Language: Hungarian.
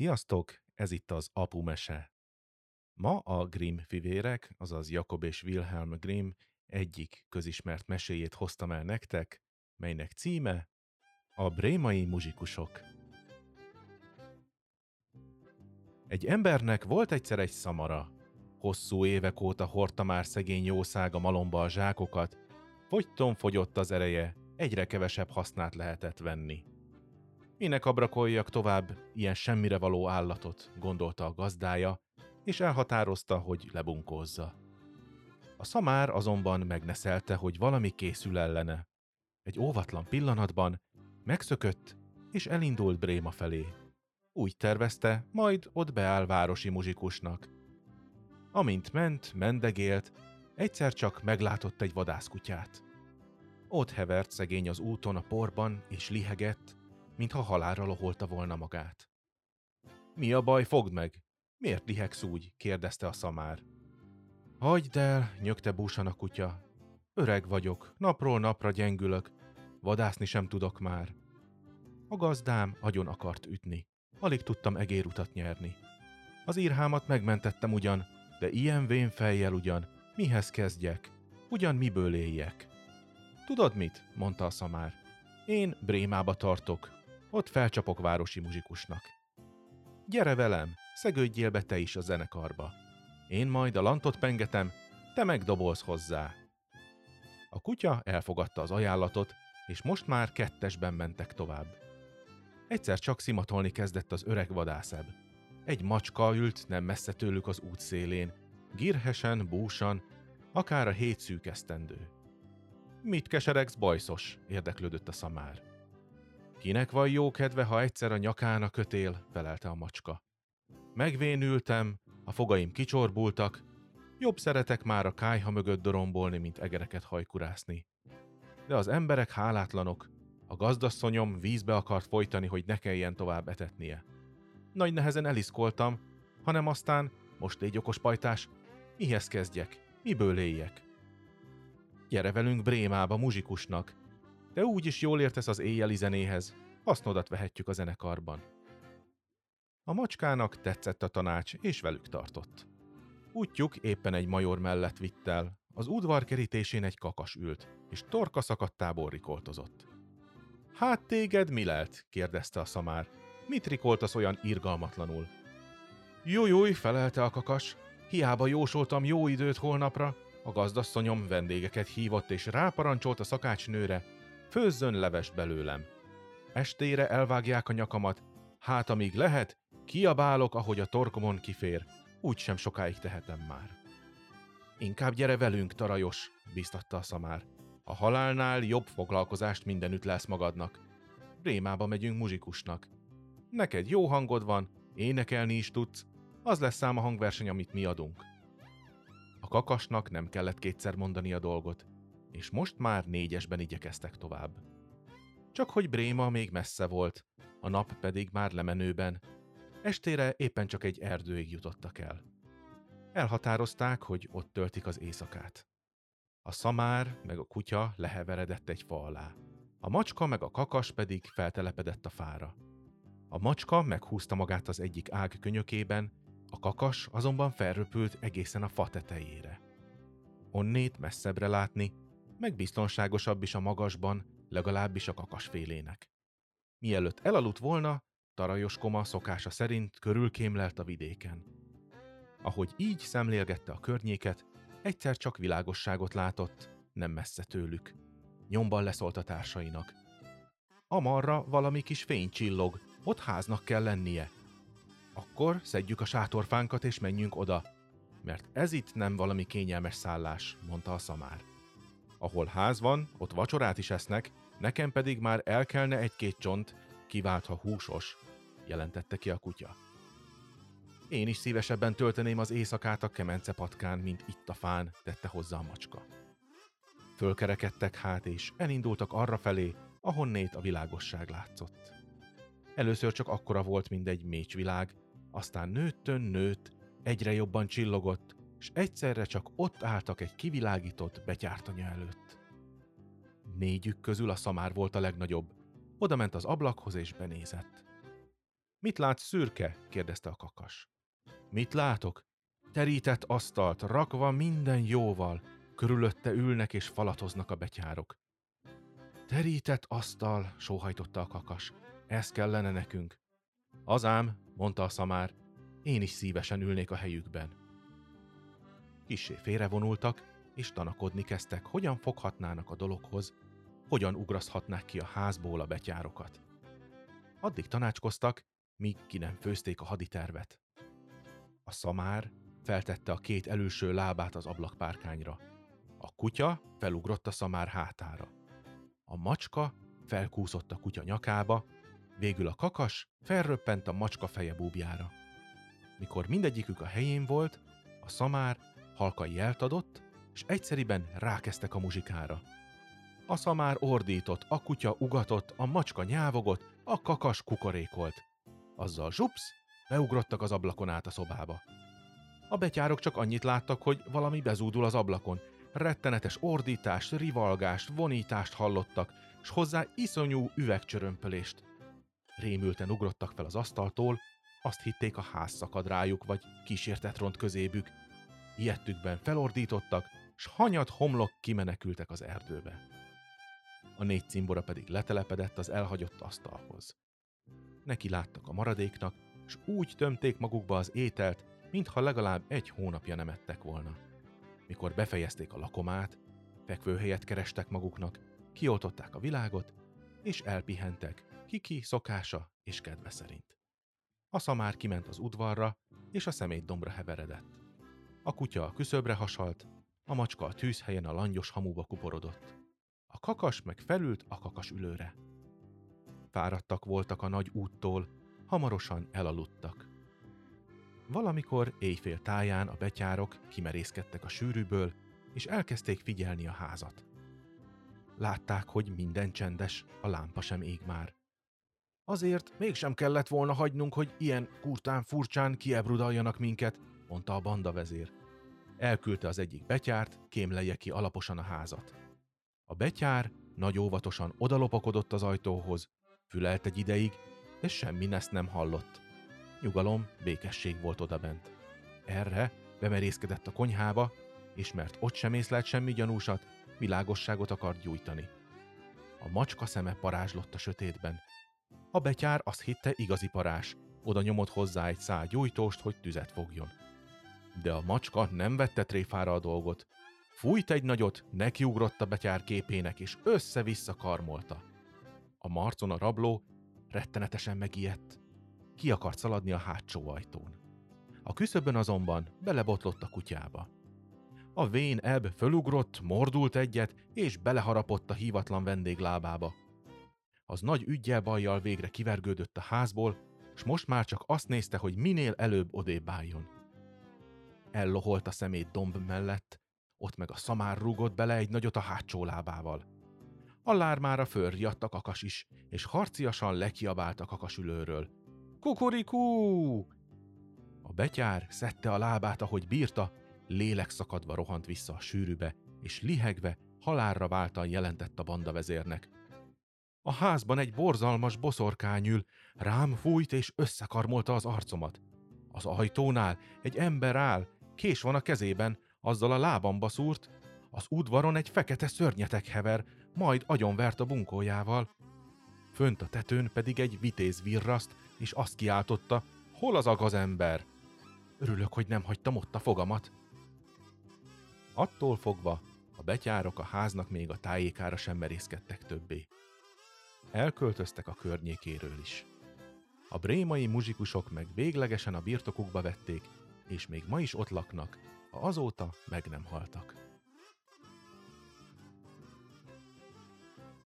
Sziasztok, ez itt az Apu Mese. Ma a Grimm fivérek, azaz Jakob és Wilhelm Grimm egyik közismert meséjét hoztam el nektek, melynek címe A Brémai muzsikusok. Egy embernek volt egyszer egy szamara. Hosszú évek óta hordta már szegény jószág a malomba a zsákokat, fogyton fogyott az ereje, egyre kevesebb hasznát lehetett venni. Minek abrakoljak tovább ilyen semmire való állatot, gondolta a gazdája, és elhatározta, hogy lebunkózza. A szamár azonban megneszelte, hogy valami készül ellene. Egy óvatlan pillanatban megszökött, és elindult Bréma felé. Úgy tervezte, majd ott beáll városi muzsikusnak. Amint ment, mendegélt, egyszer csak meglátott egy vadászkutyát. Ott hevert szegény az úton a porban, és lihegett, mintha halára loholta volna magát. Mi a baj, fogd meg! Miért lihegsz úgy? kérdezte a szamár. Hagyd el, nyögte búsan a kutya. Öreg vagyok, napról napra gyengülök, vadászni sem tudok már. A gazdám agyon akart ütni. Alig tudtam egérutat nyerni. Az írhámat megmentettem ugyan, de ilyen vén fejjel ugyan, mihez kezdjek? Ugyan miből éljek? Tudod mit? mondta a szamár. Én Brémába tartok, ott felcsapok városi muzsikusnak. Gyere velem, szegődjél be te is a zenekarba. Én majd a lantot pengetem, te meg dobolsz hozzá. A kutya elfogadta az ajánlatot, és most már kettesben mentek tovább. Egyszer csak szimatolni kezdett az öreg vadászebb. Egy macska ült nem messze tőlük az út szélén, girhesen, búsan, akár a hét szűk esztendő. Mit keseregsz, bajszos? érdeklődött a szamár. Kinek van jó kedve, ha egyszer a nyakána kötél, felelte a macska. Megvénültem, a fogaim kicsorbultak, jobb szeretek már a kájha mögött dorombolni, mint egereket hajkurászni. De az emberek hálátlanok, a gazdasszonyom vízbe akart folytani, hogy ne kelljen tovább etetnie. Nagy nehezen eliszkoltam, hanem aztán, most légy okos pajtás, mihez kezdjek, miből éljek? Gyere velünk Brémába muzsikusnak, de úgy is jól értesz az éjjeli zenéhez, hasznodat vehetjük a zenekarban. A macskának tetszett a tanács, és velük tartott. Útjuk éppen egy major mellett vitt el, az udvar kerítésén egy kakas ült, és torka szakadtából rikoltozott. Hát téged mi lelt? kérdezte a szamár. Mit rikoltasz olyan irgalmatlanul? Jújúj, felelte a kakas. Hiába jósoltam jó időt holnapra. A gazdasszonyom vendégeket hívott és ráparancsolt a szakácsnőre, főzzön leves belőlem. Estére elvágják a nyakamat, hát amíg lehet, kiabálok, ahogy a torkomon kifér, úgy sem sokáig tehetem már. Inkább gyere velünk, tarajos, biztatta a szamár. A halálnál jobb foglalkozást mindenütt lesz magadnak. Rémába megyünk muzsikusnak. Neked jó hangod van, énekelni is tudsz, az lesz szám a hangverseny, amit mi adunk. A kakasnak nem kellett kétszer mondani a dolgot és most már négyesben igyekeztek tovább. Csak hogy Bréma még messze volt, a nap pedig már lemenőben, estére éppen csak egy erdőig jutottak el. Elhatározták, hogy ott töltik az éjszakát. A szamár meg a kutya leheveredett egy fa alá. A macska meg a kakas pedig feltelepedett a fára. A macska meghúzta magát az egyik ág könyökében, a kakas azonban felröpült egészen a fa tetejére. Onnét messzebbre látni, meg biztonságosabb is a magasban, legalábbis a kakasfélének. Mielőtt elaludt volna, Tarajos Koma szokása szerint körülkémlelt a vidéken. Ahogy így szemlélgette a környéket, egyszer csak világosságot látott, nem messze tőlük. Nyomban leszólt a társainak. Amarra valami kis fény csillog, ott háznak kell lennie. Akkor szedjük a sátorfánkat és menjünk oda, mert ez itt nem valami kényelmes szállás, mondta a szamár. Ahol ház van, ott vacsorát is esznek, nekem pedig már elkelne egy-két csont, kivált, ha húsos, jelentette ki a kutya. Én is szívesebben tölteném az éjszakát a kemence patkán, mint itt a fán, tette hozzá a macska. Fölkerekedtek hát, és elindultak arra felé, ahonnét a világosság látszott. Először csak akkora volt, mint egy mécsvilág, aztán nőttön nőtt, egyre jobban csillogott, és egyszerre csak ott álltak egy kivilágított betyártanya előtt. Négyük közül a szamár volt a legnagyobb. Oda ment az ablakhoz és benézett. Mit látsz, szürke? kérdezte a kakas. Mit látok? Terített asztalt, rakva minden jóval, körülötte ülnek és falatoznak a betyárok. Terített asztal, sóhajtotta a kakas. Ez kellene nekünk. Azám, mondta a szamár, én is szívesen ülnék a helyükben. Kissé félrevonultak, és tanakodni kezdtek, hogyan foghatnának a dologhoz, hogyan ugraszthatnák ki a házból a betyárokat. Addig tanácskoztak, míg ki nem főzték a haditervet. A szamár feltette a két előső lábát az ablakpárkányra. A kutya felugrott a szamár hátára. A macska felkúszott a kutya nyakába, végül a kakas felröppent a macska feje búbjára. Mikor mindegyikük a helyén volt, a szamár halkai jelt adott, és egyszeriben rákeztek a muzsikára. A szamár ordított, a kutya ugatott, a macska nyávogott, a kakas kukorékolt. Azzal zsupsz, beugrottak az ablakon át a szobába. A betyárok csak annyit láttak, hogy valami bezúdul az ablakon. Rettenetes ordítást, rivalgást, vonítást hallottak, s hozzá iszonyú üvegcsörömpölést. Rémülten ugrottak fel az asztaltól, azt hitték a ház szakad rájuk, vagy kísértet ront közébük. Ilyettükben felordítottak, s hanyat homlok kimenekültek az erdőbe. A négy cimbora pedig letelepedett az elhagyott asztalhoz. Neki láttak a maradéknak, s úgy tömték magukba az ételt, mintha legalább egy hónapja nem ettek volna. Mikor befejezték a lakomát, fekvőhelyet kerestek maguknak, kioltották a világot, és elpihentek, kiki szokása és kedve szerint. A szamár kiment az udvarra, és a szemétdombra heveredett. A kutya a küszöbre hasalt, a macska a tűzhelyen a langyos hamuba kuporodott. A kakas meg felült a kakas ülőre. Fáradtak voltak a nagy úttól, hamarosan elaludtak. Valamikor éjfél táján a betyárok kimerészkedtek a sűrűből, és elkezdték figyelni a házat. Látták, hogy minden csendes, a lámpa sem ég már. Azért mégsem kellett volna hagynunk, hogy ilyen kurtán furcsán kiebrudaljanak minket, mondta a banda vezér. Elküldte az egyik betyárt, kémleje ki alaposan a házat. A betyár nagy óvatosan odalopakodott az ajtóhoz, fülelt egy ideig, de semmi ezt nem hallott. Nyugalom, békesség volt odabent. Erre bemerészkedett a konyhába, és mert ott sem észlelt semmi gyanúsat, világosságot akart gyújtani. A macska szeme parázslott a sötétben. A betyár azt hitte igazi parás, oda nyomott hozzá egy szál gyújtóst, hogy tüzet fogjon. De a macska nem vette tréfára a dolgot. Fújt egy nagyot, nekiugrott a betyár képének, és össze-vissza karmolta. A marcon a rabló rettenetesen megijedt ki akart szaladni a hátsó ajtón. A küszöbön azonban belebotlott a kutyába. A vén ebb fölugrott, mordult egyet, és beleharapott a hívatlan vendég lábába. Az nagy ügyjel bajjal végre kivergődött a házból, s most már csak azt nézte, hogy minél előbb odébb álljon. Elloholt a szemét domb mellett, ott meg a szamár rúgott bele egy nagyot a hátsó lábával. A lármára fölriadt a kakas is, és harciasan lekiabált a kakasülőről – Kukurikú! A betyár szedte a lábát, ahogy bírta, lélek szakadva rohant vissza a sűrűbe, és lihegve, halálra váltan jelentett a banda vezérnek. A házban egy borzalmas boszorkány ül, rám fújt és összekarmolta az arcomat. Az ajtónál egy ember áll, kés van a kezében, azzal a lábamba szúrt, az udvaron egy fekete szörnyetek hever, majd agyonvert a bunkójával. Fönt a tetőn pedig egy vitéz virraszt, és azt kiáltotta, hol az a gazember? Örülök, hogy nem hagytam ott a fogamat. Attól fogva a betyárok a háznak még a tájékára sem merészkedtek többé. Elköltöztek a környékéről is. A brémai muzsikusok meg véglegesen a birtokukba vették, és még ma is ott laknak, ha azóta meg nem haltak.